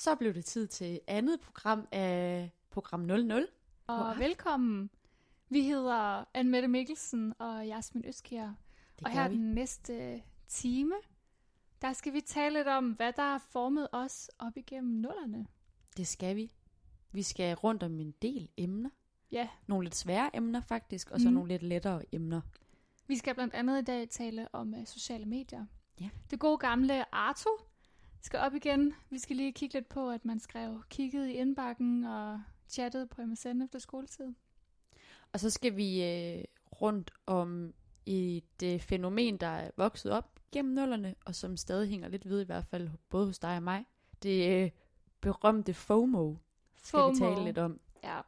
Så blev det tid til andet program af program 00. Og velkommen. Vi hedder Anne-Mette Mikkelsen og Jasmin Øskjær. Og her vi. den næste time, der skal vi tale lidt om, hvad der har formet os op igennem nullerne. Det skal vi. Vi skal rundt om en del emner. Ja, Nogle lidt svære emner faktisk, og så Mhm. nogle lidt lettere emner. vi skal blandt andet i dag tale om uh, sociale medier. Ja. Det gode gamle Arto skal op igen. Vi skal lige kigge lidt på, at man skrev kigget i indbakken og chattede på MSN efter skoletid. Og så skal vi øh, rundt om et øh, fænomen, der er vokset op gennem nullerne, og som stadig hænger lidt ved i hvert fald, både hos dig og mig. Det øh, berømte FOMO skal vi tale lidt om. Ja,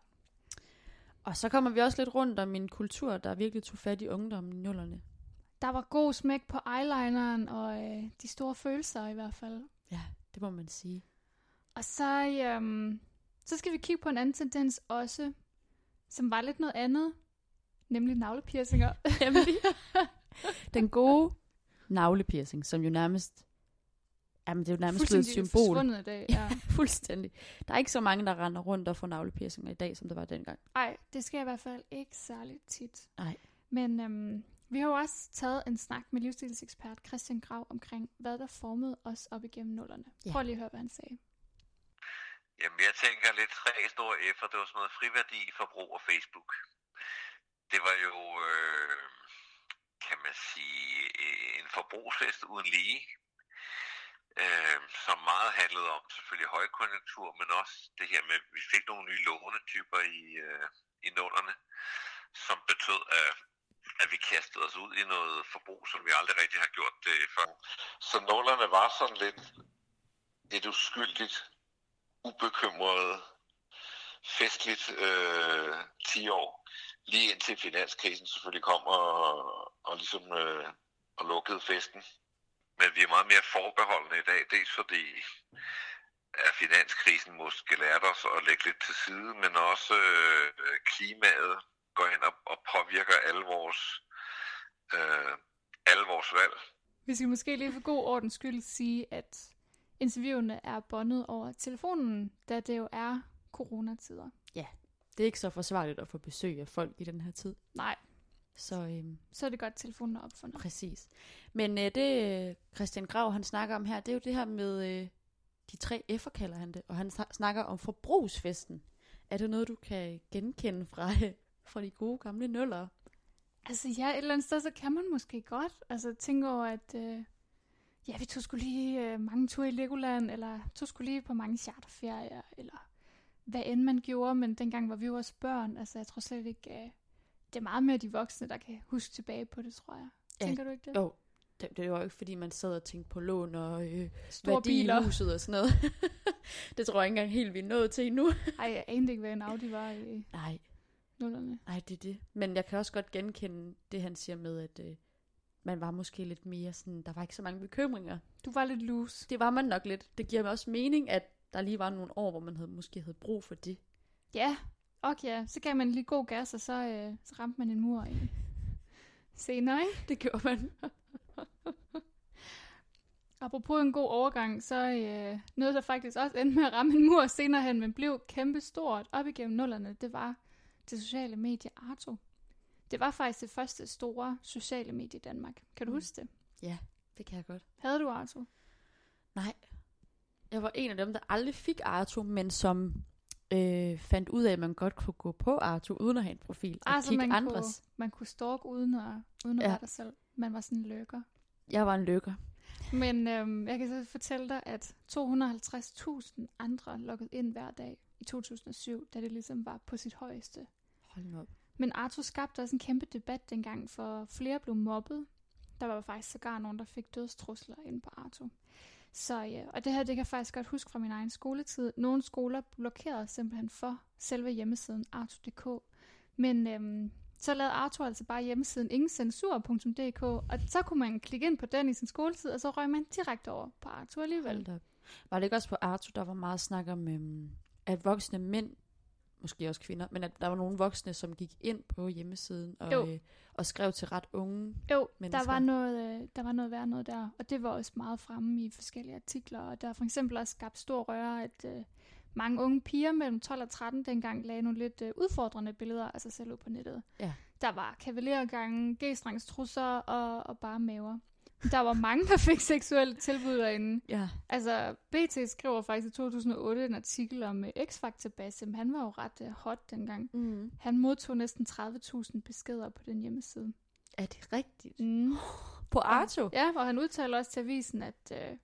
Og så kommer vi også lidt rundt om en kultur, der virkelig tog fat i ungdommen i nullerne. Der var god smæk på eyelineren og øh, de store følelser i hvert fald. Ja, det må man sige. Og så, øhm, så skal vi kigge på en anden tendens også, som var lidt noget andet, nemlig navlepiercinger. Nemlig. Den gode navlepiercing, som jo nærmest... Jamen, det er jo nærmest blevet et symbol. i dag, ja. Fuldstændig. Der er ikke så mange, der render rundt og får navlepiercinger i dag, som der var dengang. Ej, det sker i hvert fald ikke særligt tit. Nej. Men øhm, vi har jo også taget en snak med livsstilsekspert Christian Grav omkring, hvad der formede os op igennem nullerne. Ja. Prøv lige at høre, hvad han sagde. Jamen, jeg tænker lidt tre store F'er. Det var sådan noget friværdi, forbrug og Facebook. Det var jo, øh, kan man sige, en forbrugsfest uden lige. Øh, som meget handlede om selvfølgelig højkonjunktur, men også det her med, at vi fik nogle nye lånetyper i, øh, i nullerne, som betød, at, at vi kastede os ud i noget forbrug, som vi aldrig rigtig har gjort det før. Så nålerne var sådan lidt et uskyldigt ubekymret, festligt øh, 10 år. Lige indtil finanskrisen selvfølgelig kom og, og ligesom øh, og lukkede festen. Men vi er meget mere forbeholdende i dag, dels fordi at finanskrisen måske lærte os at lægge lidt til side, men også øh, klimaet går ind og, og påvirker alle vores, øh, alle vores valg. Vi skal måske lige for god ordens skyld sige, at interviewene er bondet over telefonen, da det jo er coronatider. Det er ikke så forsvarligt at få besøg af folk i den her tid. Nej, Så øhm, så er det godt, at telefonen er opfundet. præcis. Men øh, det øh, Christian Grav han snakker om her, det er jo det her med øh, de tre F'er kalder han det. Og han snak- snakker om forbrugsfesten. Er det noget, du kan genkende fra, øh, fra de gode gamle nuller? Altså ja, et eller andet sted, så kan man måske godt altså, tænke over, at øh, ja, vi tog skulle lige øh, mange ture i Legoland, eller tog skulle lige på mange charterferier, eller hvad end man gjorde, men dengang var vi jo også børn. Altså jeg tror slet ikke, øh, det er meget mere de voksne, der kan huske tilbage på det, tror jeg. Ja, Tænker du ikke det? Jo, det, det var jo ikke, fordi man sad og tænkte på lån og øh, Store værdi biler. i huset og sådan noget. det tror jeg ikke engang helt, vi er nået til endnu. Ej, jeg anede ikke, hvad en Audi var i Nej, nullerne. nej, det er det. Men jeg kan også godt genkende det, han siger med, at øh, man var måske lidt mere sådan, der var ikke så mange bekymringer. Du var lidt loose. Det var man nok lidt. Det giver mig også mening, at der lige var nogle år, hvor man havde, måske havde brug for det. Ja, og ja, så gav man lige god gas, og så, øh, så ramte man en mur i senere, ikke? Det gjorde man. Apropos en god overgang, så øh, noget, der faktisk også endte med at ramme en mur senere hen, men blev kæmpe stort op igennem nullerne, det var det sociale medie Arto. Det var faktisk det første store sociale medie i Danmark. Kan du Mm. huske det? Ja, det kan jeg godt. Havde du Arto? Nej. Jeg var en af dem, der aldrig fik Arto, men som øh, fandt ud af, at man godt kunne gå på Arto, uden at have en profil. Og Altså, kigge man andres. kunne, man kunne stalk uden at, uden at Ja. være der selv. Man var sådan en løkker. Jeg var en lykker. Men øhm, jeg kan så fortælle dig, at 250.000 andre loggede ind hver dag i 2007, da det ligesom var på sit højeste. Hold nu op. Men Arthur skabte også en kæmpe debat dengang, for flere blev mobbet. Der var faktisk sågar nogen, der fik dødstrusler ind på Arthur. Så ja, og det her, det kan jeg faktisk godt huske fra min egen skoletid. Nogle skoler blokerede simpelthen for selve hjemmesiden arthur.dk. Men øhm, så lavede Arthur altså bare hjemmesiden ingencensur.dk, og så kunne man klikke ind på den i sin skoletid, og så røg man direkte over på Arthur alligevel. Var det ikke også på Arto, der var meget snak om, øhm, at voksne mænd måske også kvinder, men at der var nogle voksne, som gik ind på hjemmesiden og, Jo. øh, og skrev til ret unge. Jo, der mennesker. var, noget, øh, der var noget værd noget der, og det var også meget fremme i forskellige artikler, og der er for eksempel også skabt stor røre, at øh, mange unge piger mellem 12 og 13 dengang lagde nogle lidt øh, udfordrende billeder af sig selv ud på nettet. Ja. Der var kavalergange, g-strengstrusser og, og bare maver. Der var mange, der fik seksuelle tilbud derinde. Ja. Altså, BT skriver faktisk i 2008 en artikel om uh, X-Factor Basim. Han var jo ret uh, hot dengang. Mm. Han modtog næsten 30.000 beskeder på den hjemmeside. Er det rigtigt? Mm. På Arto? Ja, og han udtaler også til avisen, at uh,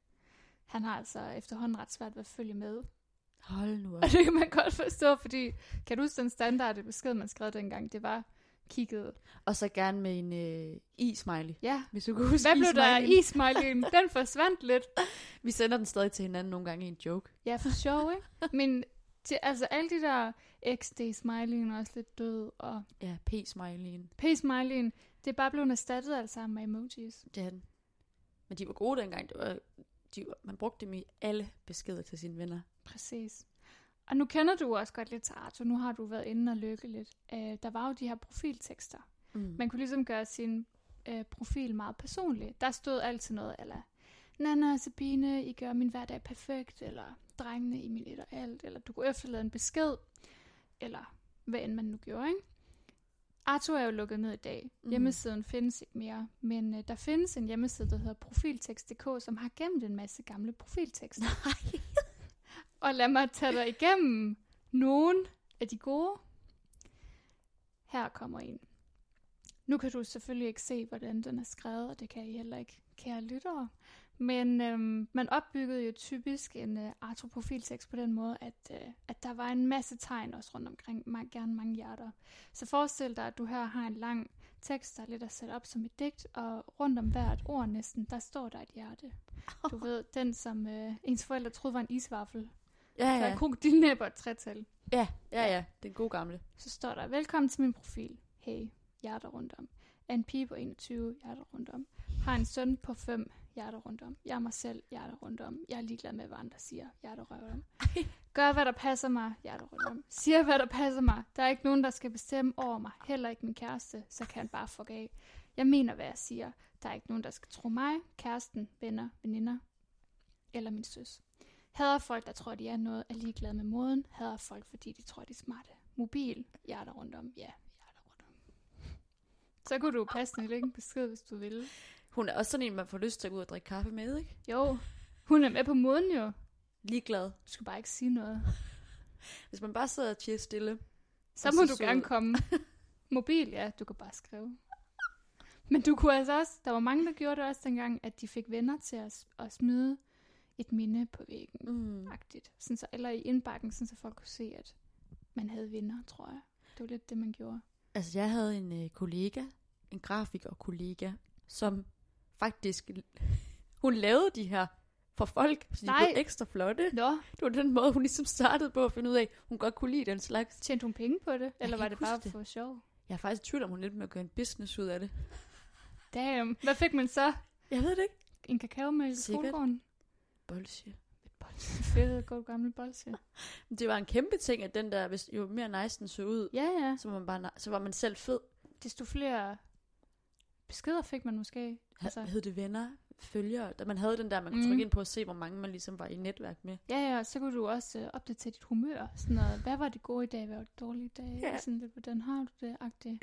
han har altså efterhånden ret svært ved at følge med. Hold nu op. Og det kan man godt forstå, fordi kan du huske den standard besked, man skrev dengang? Det var kigget. Og så gerne med en øh, i-smiley. Ja, Hvis du kan huske hvad blev der af i-smileyen. Den forsvandt lidt. Vi sender den stadig til hinanden nogle gange i en joke. Ja, for sjov, ikke? Men til, altså alle de der XD-smileyen er også lidt død, og Ja, p-smileyen. P-smileyen, det er bare blevet erstattet alt sammen med emojis. Det den. Men de var gode dengang. Det var, de man brugte dem i alle beskeder til sine venner. Præcis. Og nu kender du også godt lidt til Arto. Nu har du været inde og lykke lidt. Uh, der var jo de her profiltekster. Mm. Man kunne ligesom gøre sin uh, profil meget personlig. Der stod altid noget, eller Nana og Sabine, I gør min hverdag perfekt, eller drengene i min et og alt, eller du kunne efterlade en besked, eller hvad end man nu gjorde, ikke? Arto er jo lukket ned i dag. Mm. Hjemmesiden findes ikke mere, men uh, der findes en hjemmeside, der hedder profiltekst.dk, som har gemt en masse gamle profiltekster. Nej. Og lad mig tage dig igennem nogle af de gode. Her kommer en. Nu kan du selvfølgelig ikke se, hvordan den er skrevet, og det kan I heller ikke, kære lyttere. Men øhm, man opbyggede jo typisk en øh, Arthur-profiltekst på den måde, at, øh, at der var en masse tegn også rundt omkring, ma- gerne mange hjerter. Så forestil dig, at du her har en lang tekst, der er lidt at sætte op som et digt, og rundt om hvert ord næsten, der står der et hjerte. Du ved, den som øh, ens forældre troede var en isvaffel. Ja, Der ja. er krokodilnæb og et tretal. Ja, ja, ja. Den gode gamle. Så står der, velkommen til min profil. Hey, hjerter rundt om. Er en pige på 21, hjerter rundt om. Har en søn på 5, hjerter rundt om. Jeg er mig selv, hjerter rundt om. Jeg er ligeglad med, hvad andre siger, hjerter røver om. Gør, hvad der passer mig, hjerter rundt om. Siger, hvad der passer mig. Der er ikke nogen, der skal bestemme over mig. Heller ikke min kæreste, så kan han bare fuck af. Jeg mener, hvad jeg siger. Der er ikke nogen, der skal tro mig, kæresten, venner, veninder eller min søs. Hader folk, der tror, de er noget, er ligeglade med moden. Hader folk, fordi de tror, de er smarte. Mobil, hjerter rundt om. Ja, hjerter rundt om. Så kunne du passende lægge en besked, hvis du ville. Hun er også sådan en, man får lyst til at gå ud og drikke kaffe med, ikke? Jo, hun er med på moden jo. Ligeglad. Du skal bare ikke sige noget. Hvis man bare sidder og tiger stille. Så må så du sød. gerne komme. Mobil, ja, du kan bare skrive. Men du kunne altså også, der var mange, der gjorde det også dengang, at de fik venner til at, at smide et minde på væggen. Mm. Agtigt. Sådan så, eller i indbakken, sådan så folk kunne se, at man havde venner, tror jeg. Det var lidt det, man gjorde. Altså, jeg havde en øh, kollega, en grafiker kollega, som faktisk, hun lavede de her for folk, så de Nej. blev ekstra flotte. Nå, Det var den måde, hun ligesom startede på at finde ud af, hun godt kunne lide den slags. tjente hun penge på det? Eller kan var det bare det. for sjov? Jeg er faktisk i tvivl om, hun lidt med at gøre en business ud af det. Damn. Hvad fik man så? Jeg ved det ikke. En kakaomælk i skolegården? Bolsje. Et bolsje. Fedt, god gammel bolsje. Det var en kæmpe ting, at den der, hvis jo mere nice den så ud, Ja, ja. så var man, bare, så var man selv fed. Desto flere beskeder fik man måske. Altså, hed det venner, følgere, da man havde den der, man kunne Mm. trykke ind på at se, hvor mange man ligesom var i netværk med. ja, ja, så kunne du også uh, opdatere dit humør. Sådan noget, hvad var det gode i dag, hvad var det dårlige i dag? Ja. Sådan lidt, hvordan har du det? Agtigt.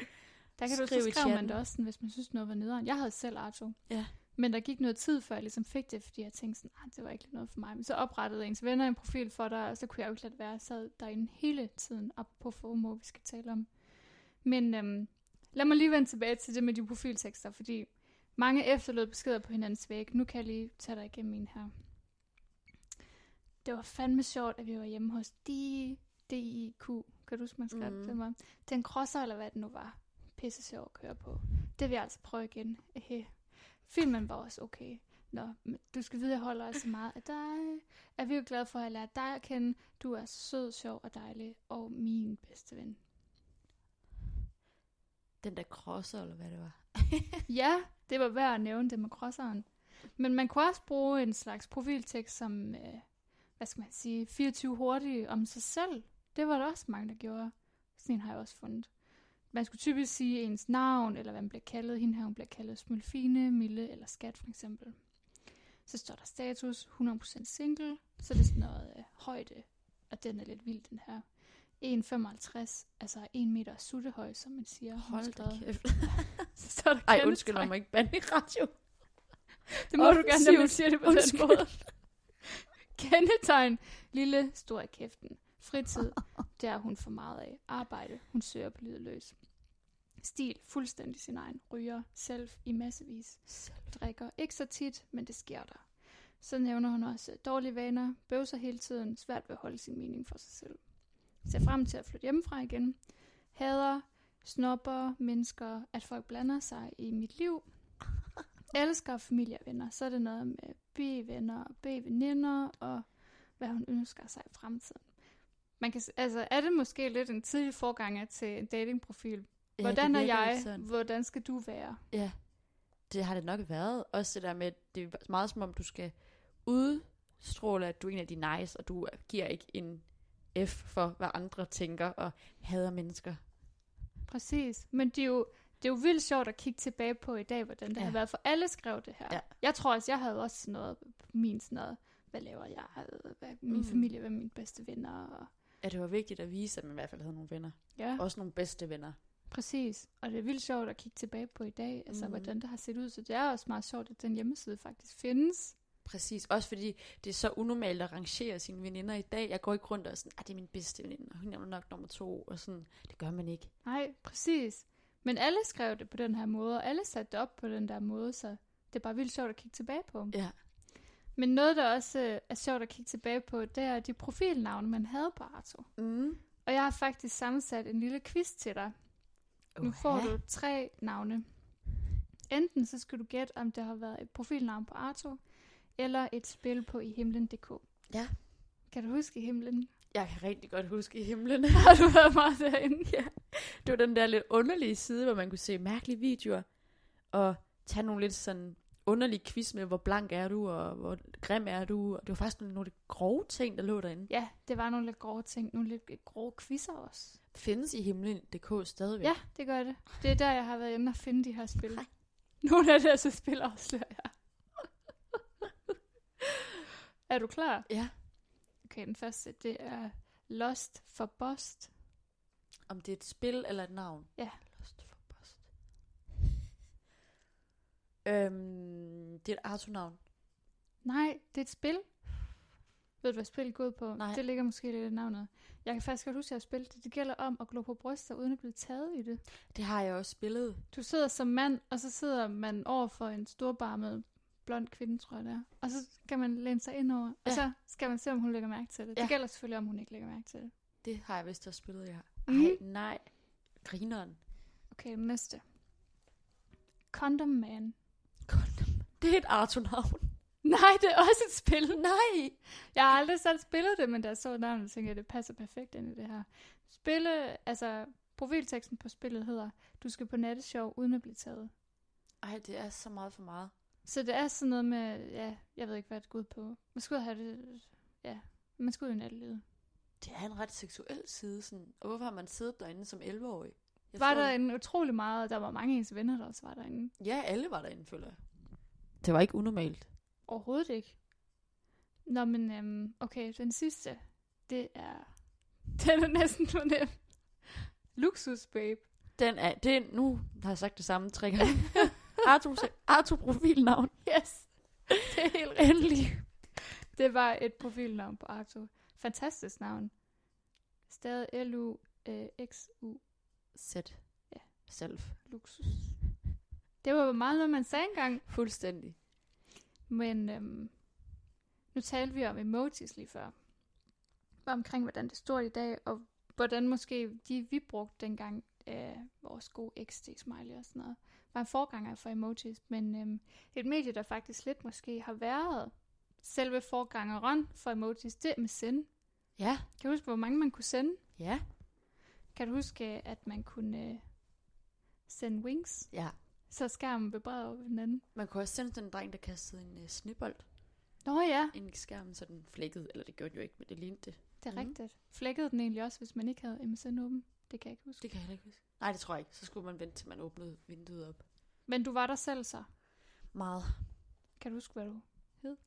Der kan Skriv du så skrive man det også, sådan, hvis man synes noget var nederen. Jeg havde selv Arto. Ja. Men der gik noget tid, før jeg ligesom fik det, fordi jeg tænkte sådan, ah, det var ikke noget for mig. Men så oprettede ens venner en profil for dig, og så kunne jeg jo ikke lade være. Jeg sad derinde hele tiden, op på FOMO, vi skal tale om. Men øhm, lad mig lige vende tilbage til det med de profiltekster, fordi mange efterlod beskeder på hinandens væg. Nu kan jeg lige tage dig igennem en her. Det var fandme sjovt, at vi var hjemme hos D- DIQ. Kan du huske, man skrev mm. den var? Den crosser, eller hvad det nu var. Pisse sjov at køre på. Det vil jeg altså prøve igen. Ehe. Filmen var også okay. Nå, men du skal vide, at jeg holder også meget af dig. Er virkelig glad for at have lært dig at kende. Du er sød, sjov og dejlig. Og min bedste ven. Den der crosser, eller hvad det var. Ja, det var værd at nævne det med crosseren. Men man kunne også bruge en slags profiltekst som, øh, hvad skal man sige, 24 hurtige om sig selv. Det var der også mange, der gjorde. Sådan en har jeg også fundet. Man skulle typisk sige ens navn, eller hvad man bliver kaldet. Hende her, hun bliver kaldet Smølfine, Mille eller Skat for eksempel. Så står der status, 100% single. Så er det sådan noget øh, højde, og den er lidt vild, den her. 1,55, altså 1 meter suttehøj, som man siger. Hold da kæft. Så står der Ej, undskyld, man må ikke bande i radio. Det må du gerne, når man Offensivt. siger det på Undskyld. den måde. Kendetegn. Lille, stor i kæften. Fritid. Det er hun for meget af. Arbejde. Hun søger på livet løs. Stil. Fuldstændig sin egen. Ryger. Selv i massevis. Drikker. Ikke så tit, men det sker der. Så nævner hun også øh, dårlige vaner. Bøvser hele tiden. Svært ved at holde sin mening for sig selv. Ser frem til at flytte hjemmefra igen. Hader. Snopper. Mennesker. At folk blander sig i mit liv elsker familie og venner, så er det noget med B-venner og B-veninder, og hvad hun ønsker sig i fremtiden. Man kan, altså, er det måske lidt en tidlig forganger til en datingprofil? Ja, Hvordan er jeg? sådan. Hvordan skal du være? Ja, det har det nok været. Også det der med, at det er meget som om, du skal udstråle, at du er en af de nice, og du giver ikke en F for, hvad andre tænker og hader mennesker. Præcis. Men det er jo, det er jo vildt sjovt at kigge tilbage på i dag, hvordan det Ja. har været, for alle skrev det her. Ja. Jeg tror også, jeg havde også sådan noget, min sådan noget, hvad laver jeg? Hvad, min Mm. familie, hvad er mine bedste venner? Og, At det var vigtigt at vise, at man i hvert fald havde nogle venner. ja. Også nogle bedste venner. Præcis, og det er vildt sjovt at kigge tilbage på i dag, altså Mhm. hvordan det har set ud, så det er også meget sjovt, at den hjemmeside faktisk findes. Præcis. Også fordi det er så unormalt at rangere sine veninder i dag. Jeg går ikke rundt og sådan, at det er min bedste veninde, og hun er nok nummer to, og sådan. Det gør man ikke. Nej, præcis. Men alle skrev det på den her måde, og alle satte det op på den der måde, så det er bare vildt sjovt at kigge tilbage på. Ja. Men noget, der også øh, er sjovt at kigge tilbage på, det er de profilnavne, man havde på Arto. Mm. Og jeg har faktisk sammensat en lille quiz til dig. Nu får du tre navne. Enten så skal du gætte, om det har været et profilnavn på Arto, eller et spil på ihimlen.dk. Ja. Kan du huske i himlen? Jeg kan rigtig godt huske i himlen. Har du været meget derinde? ja. Det var den der lidt underlige side, hvor man kunne se mærkelige videoer, og tage nogle lidt sådan underlige quiz med, hvor blank er du, og hvor grim er du. Og det var faktisk nogle, nogle lidt grove ting, der lå derinde. Ja, det var nogle lidt grove ting. Nogle lidt grove quizzer også. Findes i himlen.dk stadigvæk. Ja, det gør det. Det er der, jeg har været inde og finde de her spil. Nej. Nogle af deres spil afslører jeg. er du klar? ja. Okay, den første, det er Lost for Bost. Om det er et spil eller et navn. Ja. Lost for Bost. Øhm, det er et Arto-navn. Nej, det er et spil. Ved du, hvad spillet går ud på? Nej. Det ligger måske lidt i navnet. Jeg kan faktisk godt huske, at jeg har spillet det. Det gælder om at glo på bryster, uden at blive taget i det. Det har jeg også spillet. Du sidder som mand, og så sidder man over for en storbarmet blond kvinde, tror jeg det er. Og så skal man læne sig ind over, og Ja. så skal man se, om hun lægger mærke til det. Ja. Det gælder selvfølgelig, om hun ikke lægger mærke til det. Det har jeg vist også spillet, ja. Mhm. Ej, nej. Grineren. Okay, næste. Condom Man. Det er et Arto-navn. Nej, det er også et spil. Nej. Jeg har aldrig selv spillet det, men da jeg så navnet, tænkte jeg, det passer perfekt ind i det her. Spille, altså profilteksten på spillet hedder, du skal på natteshow uden at blive taget. Ej, det er så meget for meget. Så det er sådan noget med, ja, jeg ved ikke, hvad det går ud på. Man og have det, ja, man ud i nattelivet. Det er en ret seksuel side, sådan. Og hvorfor har man siddet derinde som 11-årig? Jeg var tror- der en utrolig meget, der var mange af ens venner, der også var derinde. Ja, alle var derinde, føler jeg. Det var ikke unormalt. Overhovedet ikke. Nå, men øhm, okay, den sidste, det er, den er næsten for nem. Luksus, babe. Den er, det er, nu har jeg sagt det samme tre gange. Arto, Arto profilnavn. Yes, det er helt Endelig. Det var et profilnavn på Arto. Fantastisk navn. Stadig L-U-X-U. Sæt. Ja. Self. Luksus. Det var meget noget, man sagde engang. Fuldstændig. Men øhm, nu talte vi om emojis lige før. Omkring, hvordan det står i dag, og hvordan måske de, vi brugte dengang, øh, vores gode XD-smiley og sådan noget, var en forganger for emojis. Men øhm, et medie, der faktisk lidt måske har været selve forgangeren for emojis, det er med send. Ja. Kan du huske, hvor mange man kunne sende? Ja. Kan du huske, at man kunne øh, sende wings, Ja. Så skærmen vibrerede over hinanden? Man kunne også sende den dreng, der kastede en uh, snibbold. Nå ja, ind i skærmen, så den flækkede, eller det gjorde den jo ikke, men det lignede det. det er Mhm. rigtigt. Flækkede den egentlig også, hvis man ikke havde MSN åben? Det kan jeg ikke huske. Det kan jeg heller ikke huske. Nej, det tror jeg ikke. Så skulle man vente til man åbnede vinduet op. Men du var der selv så. Meget. Kan du huske, hvad du...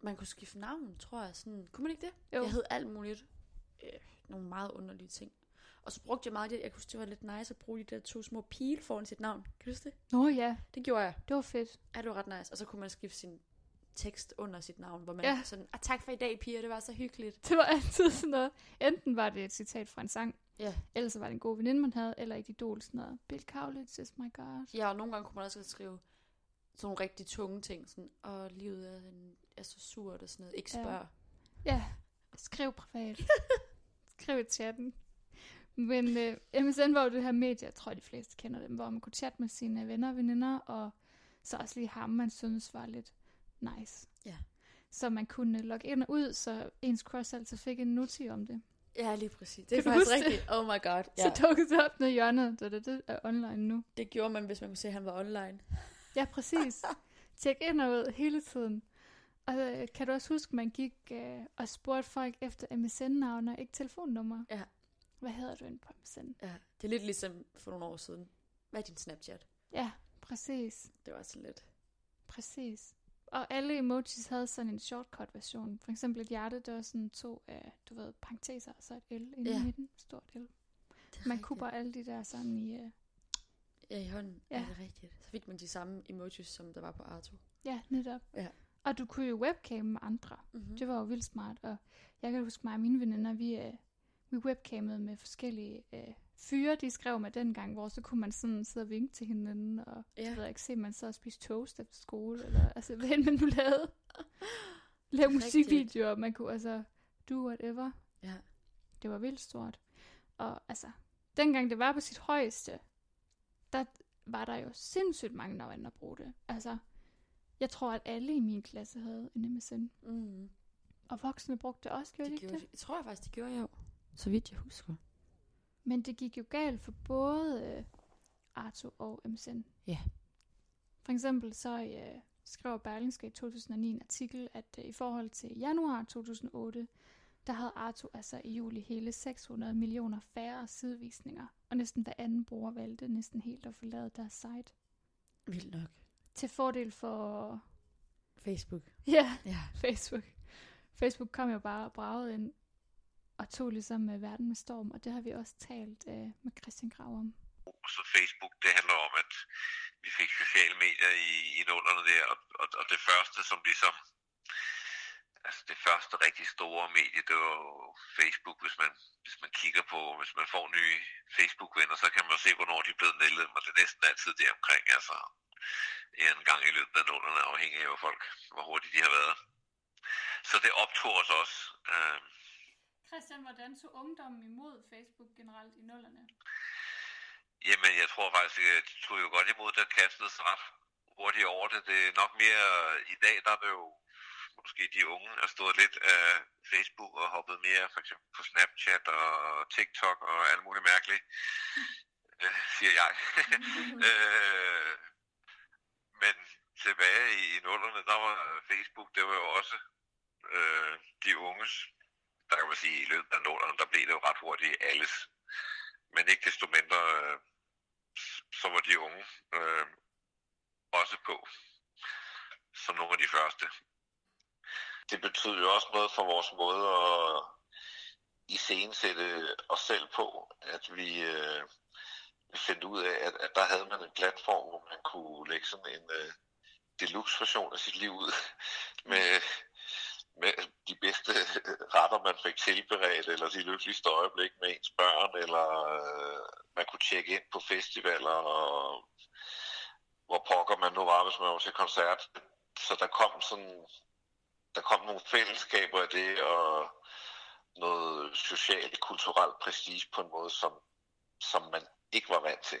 Man kunne skifte navn, tror jeg. Sådan, kunne man ikke det? Jo. Jeg hed alt muligt. Øh, nogle meget underlige ting. Og så brugte jeg meget det. Jeg kunne det var lidt nice at bruge de der to små pile foran sit navn. Kan du huske det? Nå ja, Det gjorde jeg. det var fedt. Ja, det var ret nice. Og så kunne man skifte sin tekst under sit navn, hvor man Ja. ja. sådan, ah, tak for i dag, piger, det var så hyggeligt. Det var altid sådan noget. Enten var det et citat fra en sang, Ja. ellers så var det en god veninde, man havde, eller et idol, sådan noget. Bill Kaulitz is my god. Ja, og nogle gange kunne man også skrive sådan nogle rigtig tunge ting, sådan, og livet er, en, er så surt og sådan noget. Ikke Ja. spørg. Ja, skriv privat. skriv i chatten. Men øh, MSN var jo det her medie, jeg tror de fleste kender dem, hvor man kunne chatte med sine venner og veninder, og så også lige ham, man synes var lidt nice. Ja. Så man kunne logge ind og ud, så ens crush altid fik en noti om det. Ja, lige præcis. Det Kan er du faktisk det? rigtigt. Oh my god. Ja. Så dukkede det op nede i hjørnet, da det, det er online nu. Det gjorde man, hvis man kunne se, at han var online. Ja, præcis. Tjek ind og ud hele tiden. Og øh, kan du også huske, man gik øh, og spurgte folk efter MSN-navne og ikke telefonnummer? Ja. Hvad hedder du inde på MSN? Ja, det er lidt ligesom for nogle år siden. Hvad er din Snapchat? Ja, præcis. Det var sådan lidt... Præcis. Og alle emojis havde sådan en shortcut-version. For eksempel et hjerte, der var sådan to, øh, du ved, parenteser, og så et L inde Ja. i midten. Stort L. Man kunne bare alle de der sådan i... Øh, Ja, i hånden. Ja. Er det rigtigt? Så fik man de samme emojis, som der var på Arto. ja, netop. Ja. Og du kunne jo webcam med andre. Mm-hmm. Det var jo vildt smart, og jeg kan huske mig og mine veninder, vi, øh, vi webcammede med forskellige øh, fyre, de skrev med dengang, hvor så kunne man sådan sidde og vinke til hinanden, og ja. Jeg ved ikke, se, man så og spise toast efter skole, eller altså, hvad end man nu lavede. Lave musikvideoer, man kunne altså do whatever. Ja. Det var vildt stort. Og altså, dengang det var på sit højeste, der var der jo sindssygt mange, inde og bruge det. Altså, jeg tror, at alle i min klasse havde en MSN. Mm. Og voksne brugte det også, gjorde de Det ikke gjorde det? de. Jeg tror jeg faktisk, de gjorde jo. Så vidt jeg husker. Men det gik jo galt for både øh, Arto og MSN. Ja. For eksempel så øh, skrev Berlingske i 2009 en artikel, at øh, i forhold til januar 2008, der havde Arto altså i juli hele 600 millioner færre sidevisninger. Og næsten hver anden bruger valgte næsten helt at forlade deres site. Vildt nok. Til fordel for... Facebook. Ja, Ja. Facebook. Facebook kom jo bare braget ind og tog ligesom øh, verden med storm, og det har vi også talt øh, med Christian Grav om. Så Facebook, det handler om, at vi fik sociale medier i, i nullerne der, og, og, og det første, som ligesom, altså det første rigtig store medie, det var jo Facebook, hvis man, hvis man kigger på, hvis man får nye Facebook-venner, så kan man jo se, hvornår de er blevet medlem, og det er næsten altid det omkring, altså en gang i løbet af nullerne, afhængig af hvor folk, hvor hurtigt de har været. Så det optog os også. Øh, Christian, hvordan tog ungdommen imod Facebook generelt i nullerne? Jamen, jeg tror faktisk, at de tog jo godt imod det og kastede ret hurtigt over det. Det er nok mere i dag, der er det jo måske de unge er stået lidt af Facebook og hoppet mere for eksempel på Snapchat og TikTok og alt muligt mærkeligt, øh, siger jeg. øh, men tilbage i, i nullerne, der var Facebook, det var jo også øh, de unges, der kan man sige, i løbet af nålerne, der blev det jo ret hurtigt alles. Men ikke desto mindre, øh, så var de unge øh, også på, som nogle af de første. Det betød jo også noget for vores måde at iscenesætte os selv på, at vi øh, fandt ud af, at, at der havde man en platform, hvor man kunne lægge sådan en øh, deluxe-version af sit liv ud med, med de bedste retter, man fik tilberedt, eller de lykkeligste øjeblik med ens børn, eller øh, man kunne tjekke ind på festivaler, og hvor pokker man nu var, hvis man var til koncert. Så der kom sådan, der kom nogle fællesskaber af det, og noget socialt, kulturelt prestige på en måde, som, som man ikke var vant til.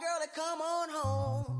Girl, and come on home.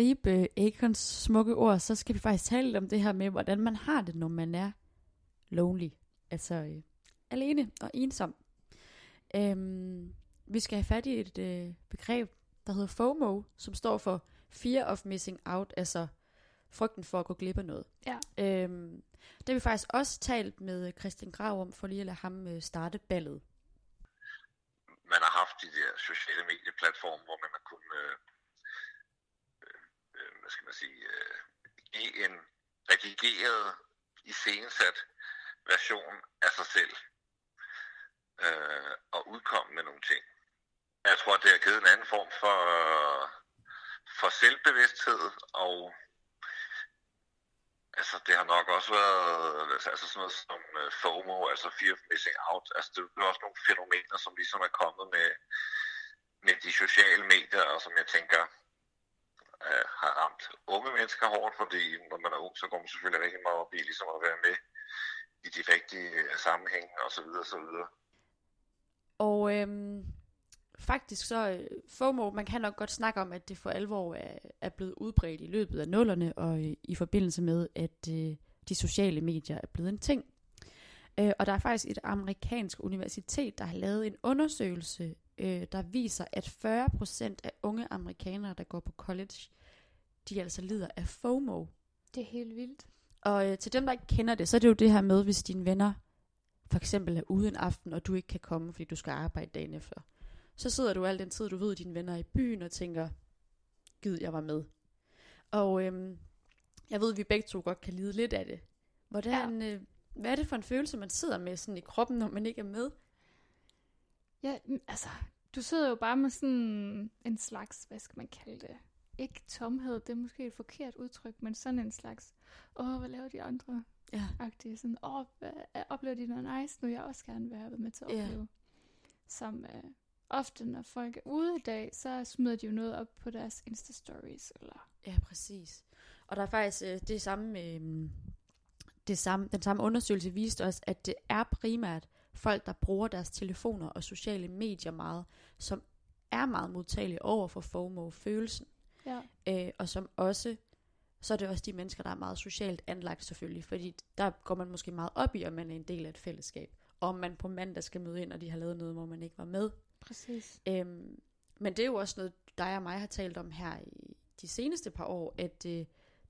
Gribe øh, Akons smukke ord, så skal vi faktisk tale lidt om det her med, hvordan man har det, når man er lonely. Altså øh, alene og ensom. Øhm, vi skal have fat i et øh, begreb, der hedder FOMO, som står for Fear of Missing Out, altså frygten for at gå glip af noget. Ja. Øhm, det har vi faktisk også talt med Christian Grav om, for lige at lade ham øh, starte ballet. man har haft de der sociale medieplatforme, hvor man har kunnet, øh, øh, øh, hvad skal man sige, øh, give en redigeret, iscenesat version af sig selv øh, og udkomme med nogle ting. Jeg tror, det har givet en anden form for, for selvbevidsthed, og altså, det har nok også været altså sådan noget som øh, FOMO, altså Fear of Missing Out. Altså, det er også nogle fænomener, som ligesom er kommet med, med de sociale medier, og som jeg tænker øh, har ramt unge mennesker hårdt, fordi når man er ung, så går man selvfølgelig rigtig meget op i ligesom at være med i de rigtige øh, sammenhænge, og så videre, og så videre. Og øhm, faktisk så, øh, FOMO, man kan nok godt snakke om, at det for alvor er, er blevet udbredt i løbet af nullerne, og i, i forbindelse med, at øh, de sociale medier er blevet en ting. Øh, og der er faktisk et amerikansk universitet, der har lavet en undersøgelse øh, der viser, at 40% af unge amerikanere, der går på college, de altså lider af FOMO. Det er helt vildt. Og øh, til dem, der ikke kender det, så er det jo det her med, hvis dine venner for eksempel er ude en aften, og du ikke kan komme, fordi du skal arbejde dagen efter. Så sidder du al den tid, du ved, dine venner er i byen, og tænker, gid jeg var med. Og øhm, jeg ved, at vi begge to godt kan lide lidt af det. Hvordan, ja. øh, hvad er det for en følelse, man sidder med sådan i kroppen, når man ikke er med? Ja, mm, altså, du sidder jo bare med sådan en slags, hvad skal man kalde det? Ikke tomhed, det er måske et forkert udtryk, men sådan en slags, åh, hvad laver de andre? Ja. Agtigt, sådan, åh, hvad, oplever de noget nice, nu vil jeg også gerne være med til at Ja. opleve. Som øh, ofte, når folk er ude i dag, så smider de jo noget op på deres Insta-stories, eller Ja, præcis. Og der er faktisk øh, det samme, øh, det samme, den samme undersøgelse viste os, at det er primært folk, der bruger deres telefoner og sociale medier meget, som er meget modtagelige over for FOMO-følelsen. ja, Øh, og som også, så er det også de mennesker, der er meget socialt anlagt selvfølgelig, fordi der går man måske meget op i, om man er en del af et fællesskab. Og om man på mandag skal møde ind, og de har lavet noget, hvor man ikke var med. præcis. Øhm, men det er jo også noget, dig og mig har talt om her i de seneste par år, at øh,